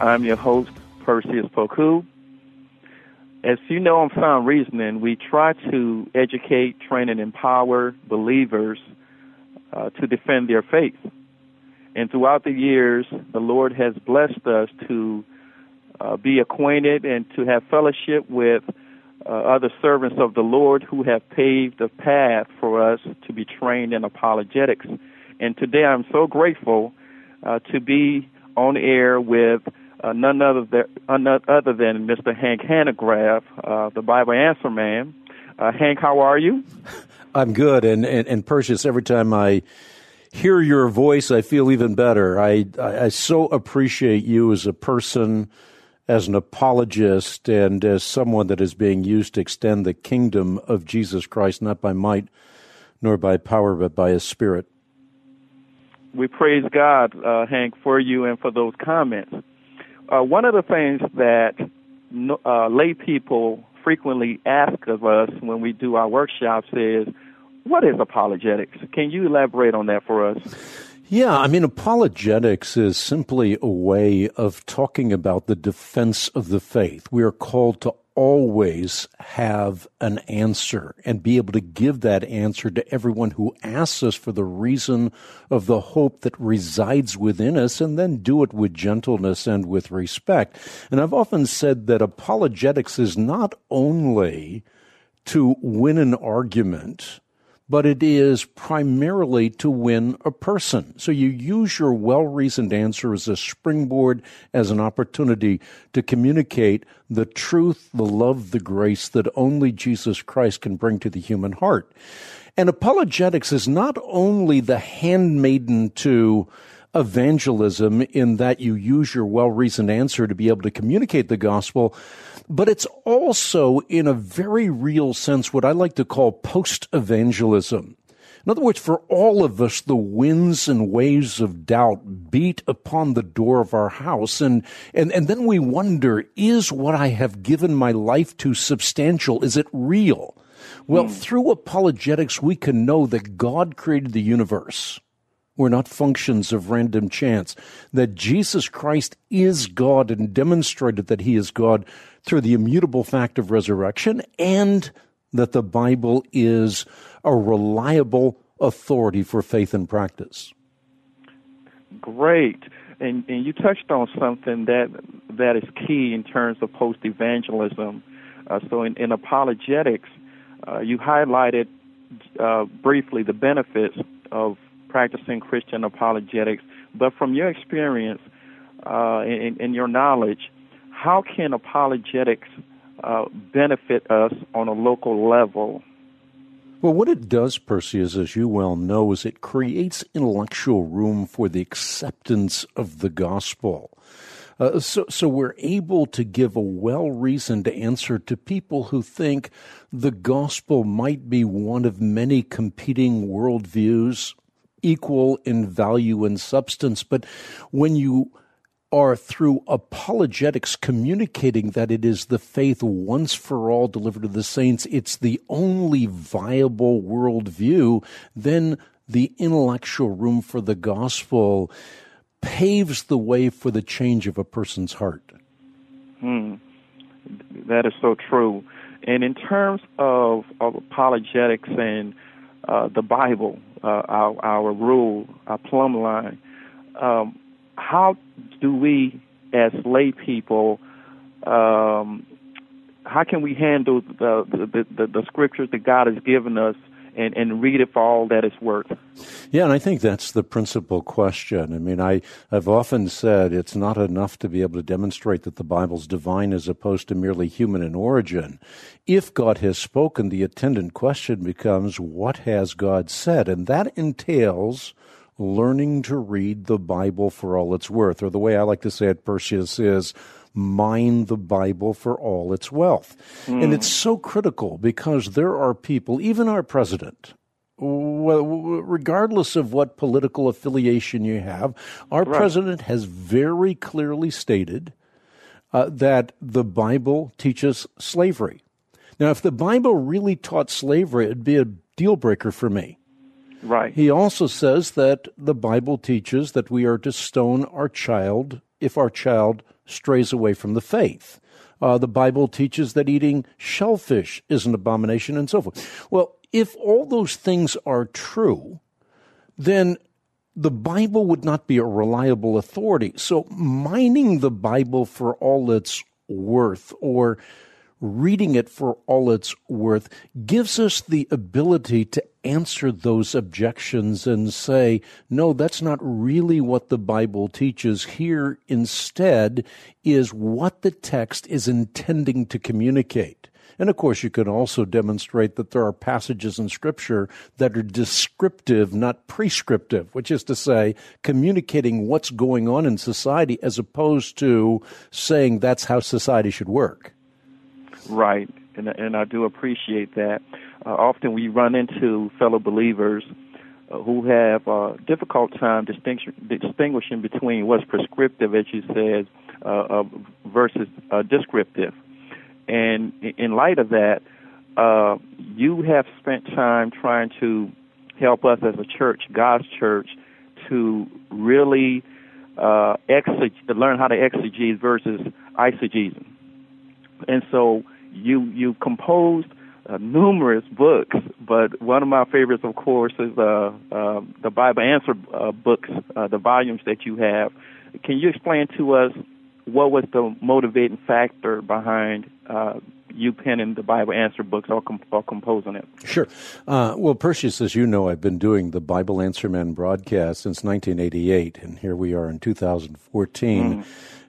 I'm your host, Perseus Poku. As you know on Sound Reasoning, we try to educate, train, and empower believers uh, to defend their faith. And throughout the years, the Lord has blessed us to uh, be acquainted and to have fellowship with uh, other servants of the Lord who have paved the path for us to be trained in apologetics. And today I'm so grateful uh, to be on air with uh, none other than, uh, other than Mr. Hank Hanegraaff, uh, the Bible Answer Man. Uh, Hank, how are you? I'm good, and, and and Perseus. Every time I hear your voice, I feel even better. I, I, I so appreciate you as a person, as an apologist, and as someone that is being used to extend the kingdom of Jesus Christ, not by might nor by power, but by His Spirit. We praise God, uh, Hank, for you and for those comments. Uh, one of the things that uh, lay people frequently ask of us when we do our workshops is, what is apologetics? Can you elaborate on that for us? Yeah, I mean, apologetics is simply a way of talking about the defense of the faith. We are called to always have an answer and be able to give that answer to everyone who asks us for the reason of the hope that resides within us and then do it with gentleness and with respect. And I've often said that apologetics is not only to win an argument, but it is primarily to win a person. So you use your well reasoned answer as a springboard, as an opportunity to communicate the truth, the love, the grace that only Jesus Christ can bring to the human heart. And apologetics is not only the handmaiden to evangelism in that you use your well reasoned answer to be able to communicate the gospel, but it's also, in a very real sense, what I like to call post evangelism. In other words, for all of us, the winds and waves of doubt beat upon the door of our house, and, and, and then we wonder, is what I have given my life to substantial? Is it real? Well, mm. through apologetics, we can know that God created the universe we're not functions of random chance. That Jesus Christ is God and demonstrated that he is God through the immutable fact of resurrection, and that the Bible is a reliable authority for faith and practice. Great. And, and you touched on something that that is key in terms of post evangelism. Uh, so, in, in apologetics, uh, you highlighted uh, briefly the benefits of practicing Christian apologetics. But from your experience uh, and, your knowledge, how can apologetics uh, benefit us on a local level? Well, what it does, Perseus, as you well know, is it creates intellectual room for the acceptance of the gospel. Uh, so, so we're able to give a well reasoned answer to people who think the gospel might be one of many competing worldviews equal in value and substance. But when you are through apologetics communicating that it is the faith once for all delivered to the saints, it's the only viable worldview, then the intellectual room for the gospel paves the way for the change of a person's heart. Hmm. That is so true. And in terms of, of apologetics and uh, the Bible, uh, our, our rule, our plumb line. Um, how do we, as lay people, um, how can we handle the, the, the, the scriptures that God has given us and, and read it for all that it's worth. Yeah, and I think that's the principal question. I mean, I, I've often said it's not enough to be able to demonstrate that the Bible's divine as opposed to merely human in origin. If God has spoken, the attendant question becomes, what has God said? And that entails learning to read the Bible for all it's worth, or the way I like to say it, Perseus, is mine the Bible for all its wealth. Mm. And it's so critical because there are people, even our president, well, regardless of what political affiliation you have, our right. president has very clearly stated uh, that the Bible teaches slavery. Now, if the Bible really taught slavery, it'd be a deal breaker for me. Right. He also says that the Bible teaches that we are to stone our child if our child strays away from the faith. Uh, the Bible teaches that eating shellfish is an abomination and so forth. Well, if all those things are true, then the Bible would not be a reliable authority. So, mining the Bible for all its worth or reading it for all it's worth gives us the ability to answer those objections and say, no, that's not really what the Bible teaches. Here instead is what the text is intending to communicate. And of course, you can also demonstrate that there are passages in Scripture that are descriptive, not prescriptive, which is to say, communicating what's going on in society as opposed to saying that's how society should work. Right, and and I do appreciate that. Uh, often we run into fellow believers uh, who have a difficult time distinguishing between what's prescriptive, as you said, uh, versus uh, descriptive. And in light of that, uh, you have spent time trying to help us as a church, God's church, to really uh, exeg- learn how to exegete versus eisegesis. And so you you composed uh, numerous books, but one of my favorites, of course, is uh, uh, the Bible Answer uh, books, uh, the volumes that you have. Can you explain to us what was the motivating factor behind uh, you penning the Bible Answer books or, com- or composing it? Sure. Uh, well, Perseus, as you know, I've been doing the Bible Answer Man broadcast since 1988, and here we are in 2014. Mm.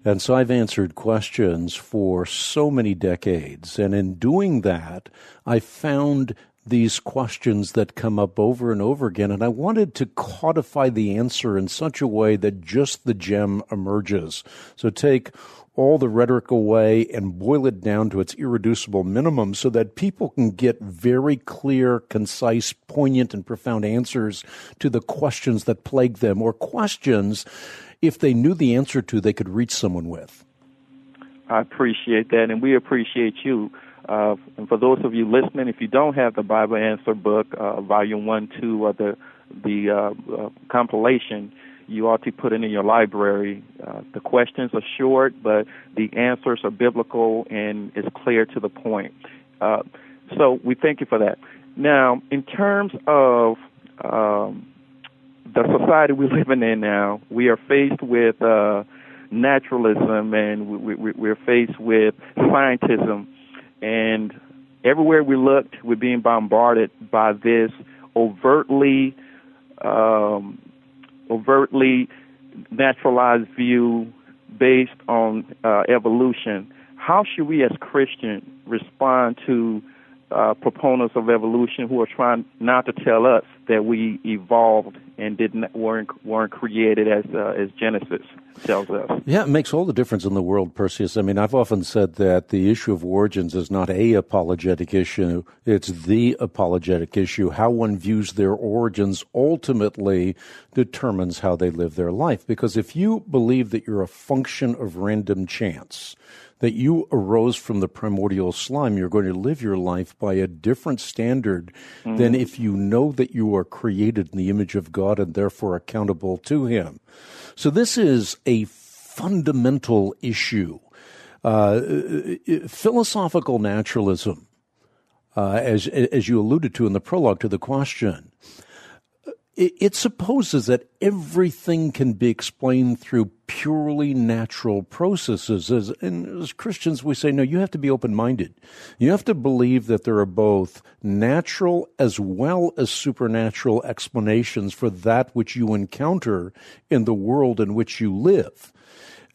And so I've answered questions for so many decades. And in doing that, I found these questions that come up over and over again. And I wanted to codify the answer in such a way that just the gem emerges. So take all the rhetoric away and boil it down to its irreducible minimum so that people can get very clear, concise, poignant, and profound answers to the questions that plague them or questions if they knew the answer to, they could reach someone with. I appreciate that, and we appreciate you. Uh, and for those of you listening, if you don't have the Bible Answer book, uh, Volume One, Two, or the the uh, uh compilation, you ought to put it in your library. Uh, the questions are short, but the answers are biblical and is clear to the point. Uh, so we thank you for that. Now, in terms of um, the society we're living in now, we are faced with uh, naturalism and we, we, we're faced with scientism. And everywhere we looked, we're being bombarded by this overtly, um, overtly naturalized view based on uh, evolution. How should we as Christians respond to uh, proponents of evolution who are trying not to tell us that we evolved and didn't weren't weren't created as uh, as Genesis tells us. Yeah, it makes all the difference in the world, Perseus. I mean, I've often said that the issue of origins is not a apologetic issue; it's the apologetic issue. How one views their origins ultimately determines how they live their life. Because if you believe that you're a function of random chance that you arose from the primordial slime, you're going to live your life by a different standard mm. than if you know that you are created in the image of God and therefore accountable to Him. So this is a fundamental issue. Uh, philosophical naturalism, uh, as as you alluded to in the prologue to the question, it supposes that everything can be explained through purely natural processes. As, and as Christians, we say, no, you have to be open minded. You have to believe that there are both natural as well as supernatural explanations for that which you encounter in the world in which you live.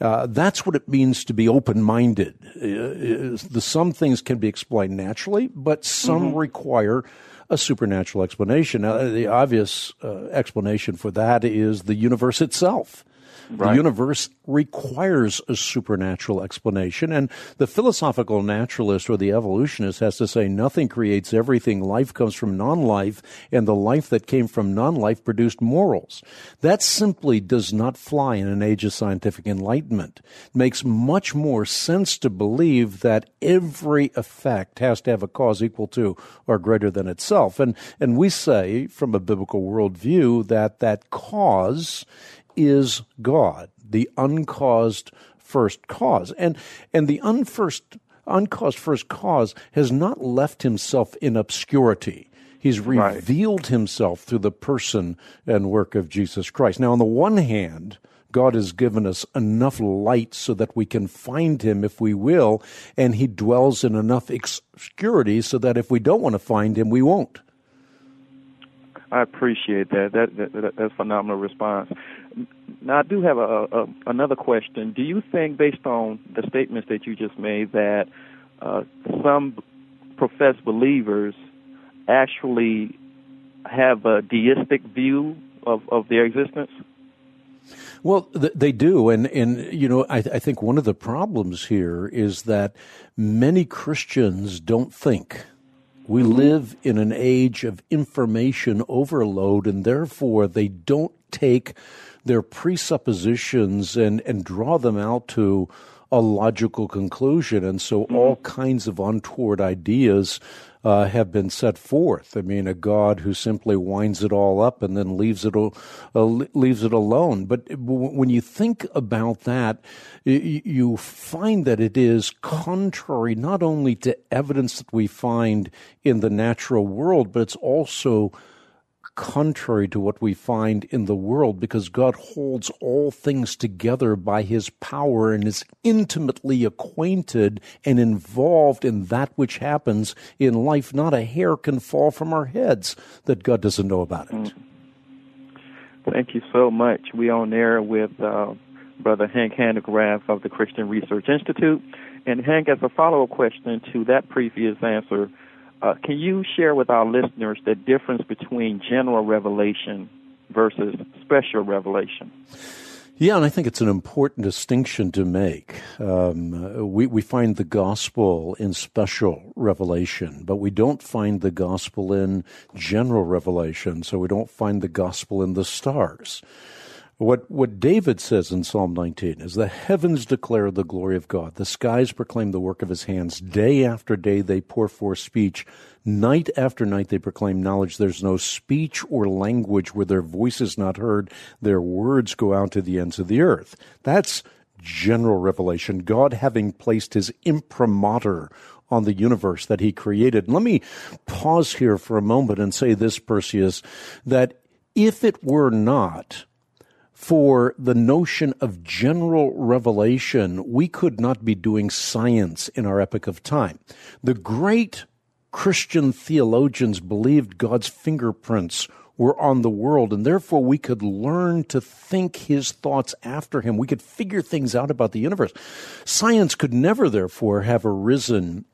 Uh, that's what it means to be open-minded. Uh, the some things can be explained naturally, but some mm-hmm. require a supernatural explanation. Now, the obvious uh, explanation for that is the universe itself. Right. The universe requires a supernatural explanation. And the philosophical naturalist or the evolutionist has to say nothing creates everything. Life comes from non life, and the life that came from non life produced morals. That simply does not fly in an age of scientific enlightenment. It makes much more sense to believe that every effect has to have a cause equal to or greater than itself. And, and we say, from a biblical worldview, that that cause is God, the uncaused first cause. And, and the unfirst, uncaused first cause has not left himself in obscurity. He's revealed right. himself through the person and work of Jesus Christ. Now, on the one hand, God has given us enough light so that we can find him if we will, and he dwells in enough obscurity so that if we don't want to find him, we won't. I appreciate that. That, that, that that's a phenomenal response. Now, I do have a, a, another question. Do you think, based on the statements that you just made, that uh, some professed believers actually have a deistic view of, of their existence? Well, th- they do, and and you know, I, I think one of the problems here is that many Christians don't think. We live in an age of information overload, and therefore they don't take their presuppositions and, and draw them out to a logical conclusion. And so mm-hmm. all kinds of untoward ideas uh, have been set forth. I mean, a God who simply winds it all up and then leaves it uh, leaves it alone. But when you think about that, you find that it is contrary not only to evidence that we find in the natural world, but it's also contrary to what we find in the world because God holds all things together by his power and is intimately acquainted and involved in that which happens in life. Not a hair can fall from our heads that God doesn't know about it. Mm. Thank you so much. We on air with uh, Brother Hank Hanegraaff of the Christian Research Institute. And Hank, as a follow-up question to that previous answer, uh, can you share with our listeners the difference between general revelation versus special revelation? Yeah, and I think it's an important distinction to make. Um, we, we find the gospel in special revelation, but we don't find the gospel in general revelation, so we don't find the gospel in the stars. What, what David says in Psalm 19 is the heavens declare the glory of God. The skies proclaim the work of his hands. Day after day they pour forth speech. Night after night they proclaim knowledge. There's no speech or language where their voice is not heard. Their words go out to the ends of the earth. That's general revelation. God having placed his imprimatur on the universe that he created. Let me pause here for a moment and say this, Perseus, that if it were not for the notion of general revelation, we could not be doing science in our epoch of time. The great Christian theologians believed God's fingerprints were on the world, and therefore we could learn to think his thoughts after him. We could figure things out about the universe. Science could never, therefore, have arisen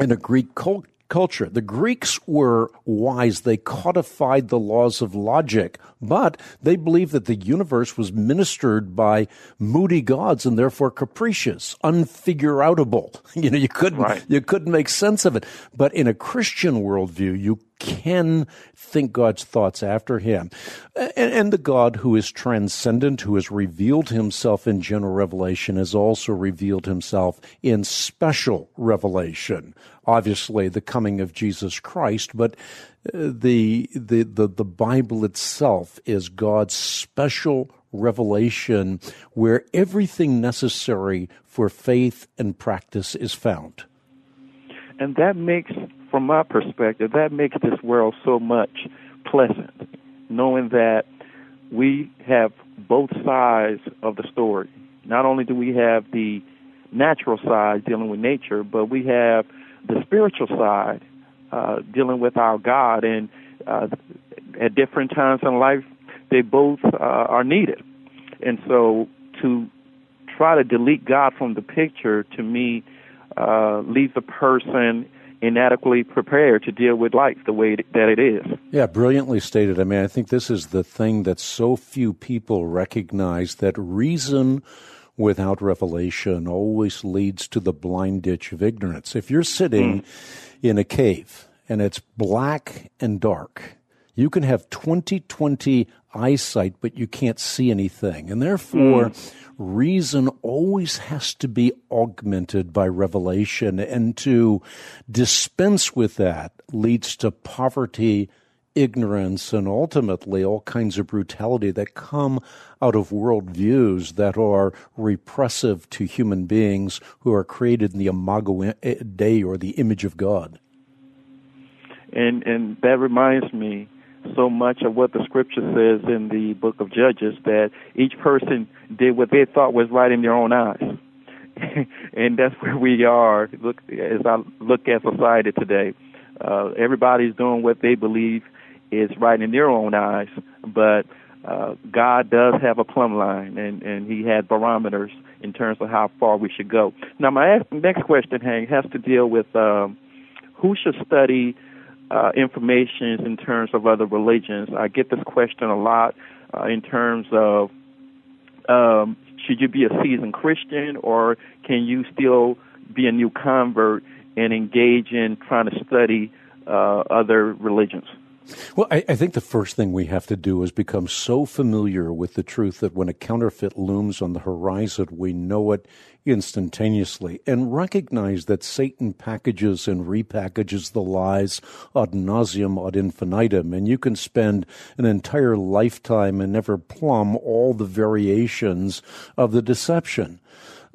in a Greek cult- culture. The Greeks were wise. They codified the laws of logic, but they believed that the universe was ministered by moody gods and therefore capricious, unfigureoutable. You know, you couldn't, right. you couldn't make sense of it. But in a Christian worldview, you can think God's thoughts after him. And, and, the God who is transcendent, who has revealed himself in general revelation, has also revealed himself in special revelation. Obviously, the coming of Jesus Christ, but uh, the, the, the, the Bible itself is God's special revelation where everything necessary for faith and practice is found. And that makes from my perspective, that makes this world so much pleasant, knowing that we have both sides of the story. Not only do we have the natural side dealing with nature, but we have the spiritual side uh, dealing with our God. And uh, at different times in life, they both uh, are needed. And so to try to delete God from the picture, to me, uh, leaves a person inadequately prepared to deal with life the way that it is. Yeah, brilliantly stated. I mean, I think this is the thing that so few people recognize that reason without revelation always leads to the blind ditch of ignorance. If you're sitting mm. in a cave and it's black and dark, you can have 20/20 eyesight, but you can't see anything. And therefore, mm reason always has to be augmented by revelation, and to dispense with that leads to poverty, ignorance, and ultimately all kinds of brutality that come out of worldviews that are repressive to human beings who are created in the imago Dei or the image of God. And and that reminds me so much of what the scripture says in the book of Judges that each person did what they thought was right in their own eyes. and that's where we are. Look, as I look at society today, uh, everybody's doing what they believe is right in their own eyes, but uh, God does have a plumb line, and and He had barometers in terms of how far we should go. Now, my next question, Hank, has to deal with um, who should study uh, information in terms of other religions. I get this question a lot uh, in terms of um, should you be a seasoned Christian or can you still be a new convert and engage in trying to study uh, other religions? Well, I, I, think the first thing we have to do is become so familiar with the truth that when a counterfeit looms on the horizon, we know it instantaneously and recognize that Satan packages and repackages the lies ad nauseum ad infinitum. And you can spend an entire lifetime and never plumb all the variations of the deception.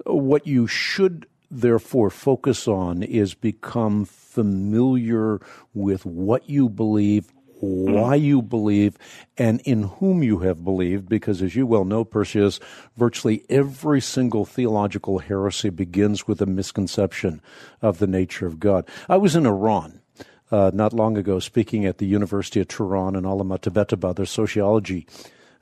What you should therefore focus on is become familiar with what you believe, why you believe and in whom you have believed, because as you well know, Perseus, virtually every single theological heresy begins with a misconception of the nature of God. I was in Iran. Uh, not long ago, speaking at the University of Tehran and Allameh Tabataba'i, their sociology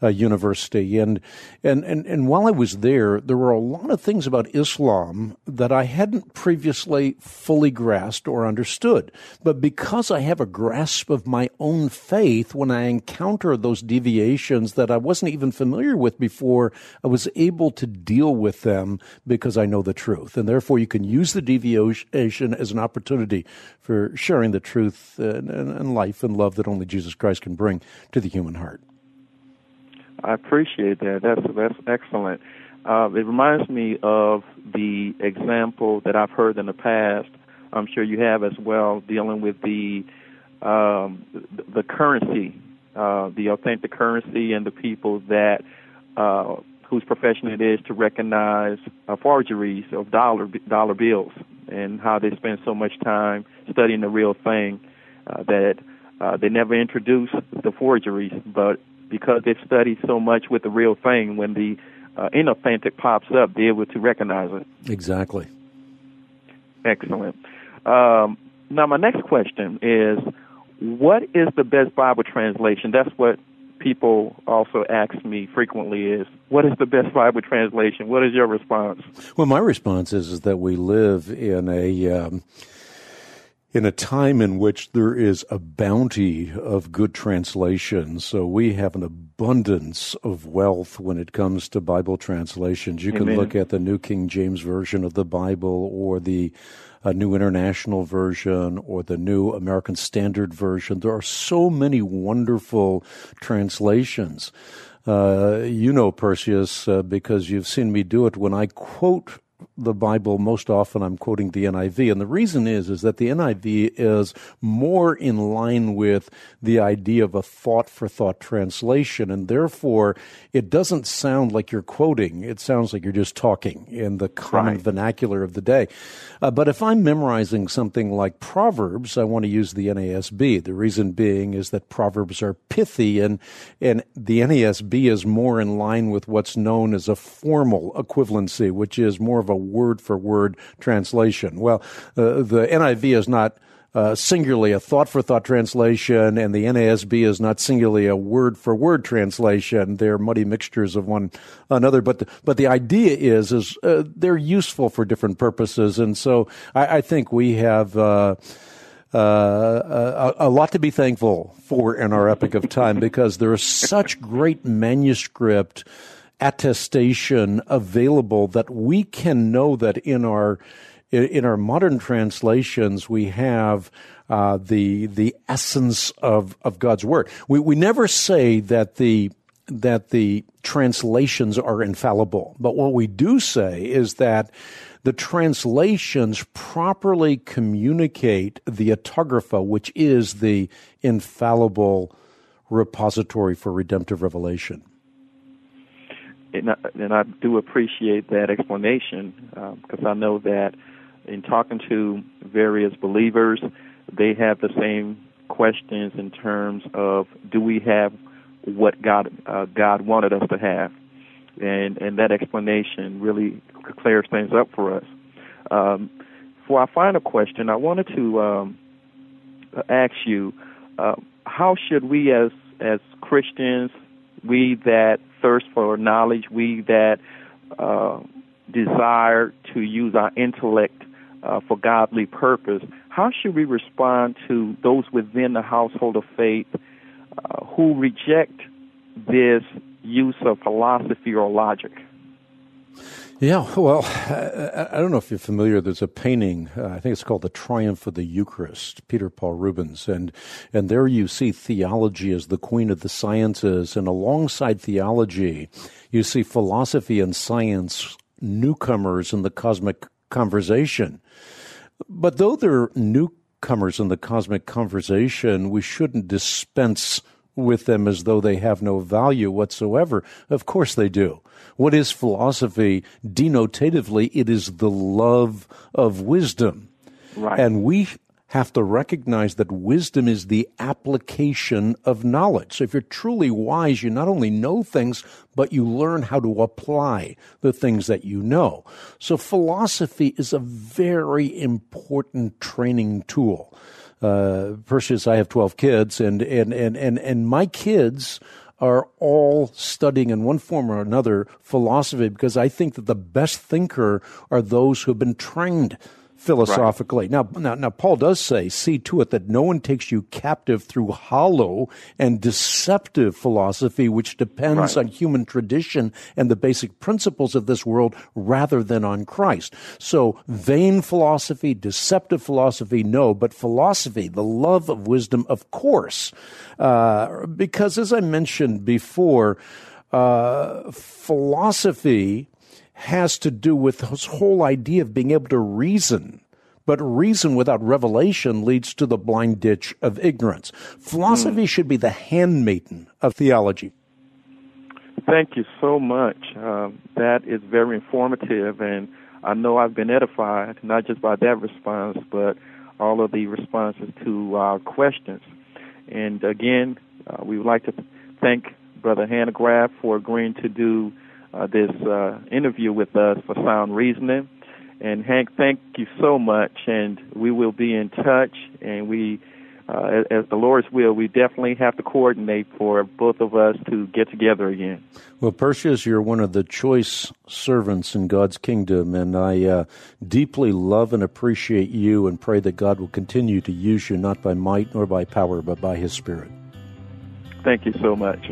uh, university. And, and, and, and while I was there, there were a lot of things about Islam that I hadn't previously fully grasped or understood. But because I have a grasp of my own faith, when I encounter those deviations that I wasn't even familiar with before, I was able to deal with them because I know the truth. And therefore, you can use the deviation as an opportunity for sharing the truth and, and, and life and love that only Jesus Christ can bring to the human heart. I appreciate that. That's that's excellent. Uh, it reminds me of the example that I've heard in the past. I'm sure you have as well, dealing with the um, the currency, uh, the authentic currency, and the people that uh, whose profession it is to recognize uh, forgeries of dollar dollar bills, and how they spend so much time studying the real thing uh, that uh, they never introduce the forgeries, but because they've studied so much with the real thing. When the uh, inauthentic pops up, they're able to recognize it. Exactly. Excellent. Um, now, my next question is what is the best Bible translation? That's what people also ask me frequently is what is the best Bible translation? What is your response? Well, my response is, is that we live in a um, in a time in which there is a bounty of good translations. So we have an abundance of wealth when it comes to Bible translations. You Amen. can look at the New King James Version of the Bible or the uh, New International Version or the New American Standard Version. There are so many wonderful translations. Uh, you know, Perseus, uh, because you've seen me do it when I quote the Bible, most often I'm quoting the NIV. And the reason is, is that the NIV is more in line with the idea of a thought for thought translation. And therefore, it doesn't sound like you're quoting. It sounds like you're just talking in the common right. vernacular of the day. Uh, but if I'm memorizing something like Proverbs, I want to use the NASB. The reason being is that Proverbs are pithy and, and the NASB is more in line with what's known as a formal equivalency, which is more of a word for word translation. Well, uh, the NIV is not uh, singularly a thought for thought translation, and the NASB is not singularly a word for word translation. They're muddy mixtures of one another. But the, but the idea is is uh, they're useful for different purposes, and so I, I think we have. Uh, uh, a, a, lot to be thankful for in our epic of time because there is such great manuscript attestation available that we can know that in our in our modern translations we have uh, the the essence of of God's word. We we never say that the that the translations are infallible, but what we do say is that the translations properly communicate the autographa, which is the infallible repository for redemptive revelation. And I, and I do appreciate that explanation because uh, I know that in talking to various believers, they have the same questions in terms of do we have what God uh, God wanted us to have, and and that explanation really clears things up for us. Um, for our final question, I wanted to um, ask you, uh, how should we as as Christians, we that thirst for knowledge, we that uh, desire to use our intellect uh, for godly purpose, how should we respond to those within the household of faith uh, who reject this use of philosophy or logic? Yeah, well, I, I, don't know if you're familiar. There's a painting. Uh, I think it's called "The Triumph of the Eucharist," Peter Paul Rubens, and and there you see theology as the queen of the sciences, and alongside theology, you see philosophy and science newcomers in the cosmic conversation. But though they're newcomers in the cosmic conversation, we shouldn't dispense with them as though they have no value whatsoever. Of course they do. What is philosophy? Denotatively, it is the love of wisdom. Right. And we have to recognize that wisdom is the application of knowledge. So if you're truly wise, you not only know things, but you learn how to apply the things that you know. So philosophy is a very important training tool. Uh, I have 12 kids and, and, and, and, and my kids are all studying in one form or another philosophy because I think that the best thinker are those who have been trained philosophically. Right. Now, now, now, Paul does say, see to it that no one takes you captive through hollow and deceptive philosophy, which depends right. on human tradition and the basic principles of this world rather than on Christ. So, vain philosophy, deceptive philosophy, no, but philosophy, the love of wisdom, of course. Uh, because as I mentioned before, uh, philosophy has to do with this whole idea of being able to reason. But reason without revelation leads to the blind ditch of ignorance. Philosophy mm. should be the handmaiden of theology. Thank you so much. Uh, that is very informative, and I know I've been edified not just by that response, but all of the responses to our questions. And again, uh, we would like to thank Brother Hanegraaff for agreeing to do uh, this uh, interview with us for Sound Reasoning. And Hank, thank you so much, and we will be in touch. And we, uh, as, the Lord's will, we definitely have to coordinate for both of us to get together again. Well, Perseus, you're one of the choice servants in God's kingdom, and I uh, deeply love and appreciate you, and pray that God will continue to use you not by might nor by power, but by His Spirit. Thank you so much.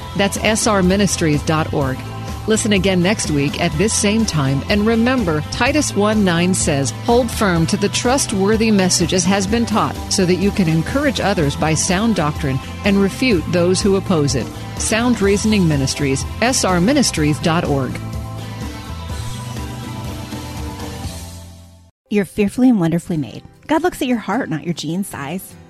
That's srministries.org. Listen again next week at this same time. And remember, Titus 1 9 says, Hold firm to the trustworthy message as has been taught, so that you can encourage others by sound doctrine and refute those who oppose it. Sound Reasoning Ministries, srministries.org. You're fearfully and wonderfully made. God looks at your heart, not your jean size.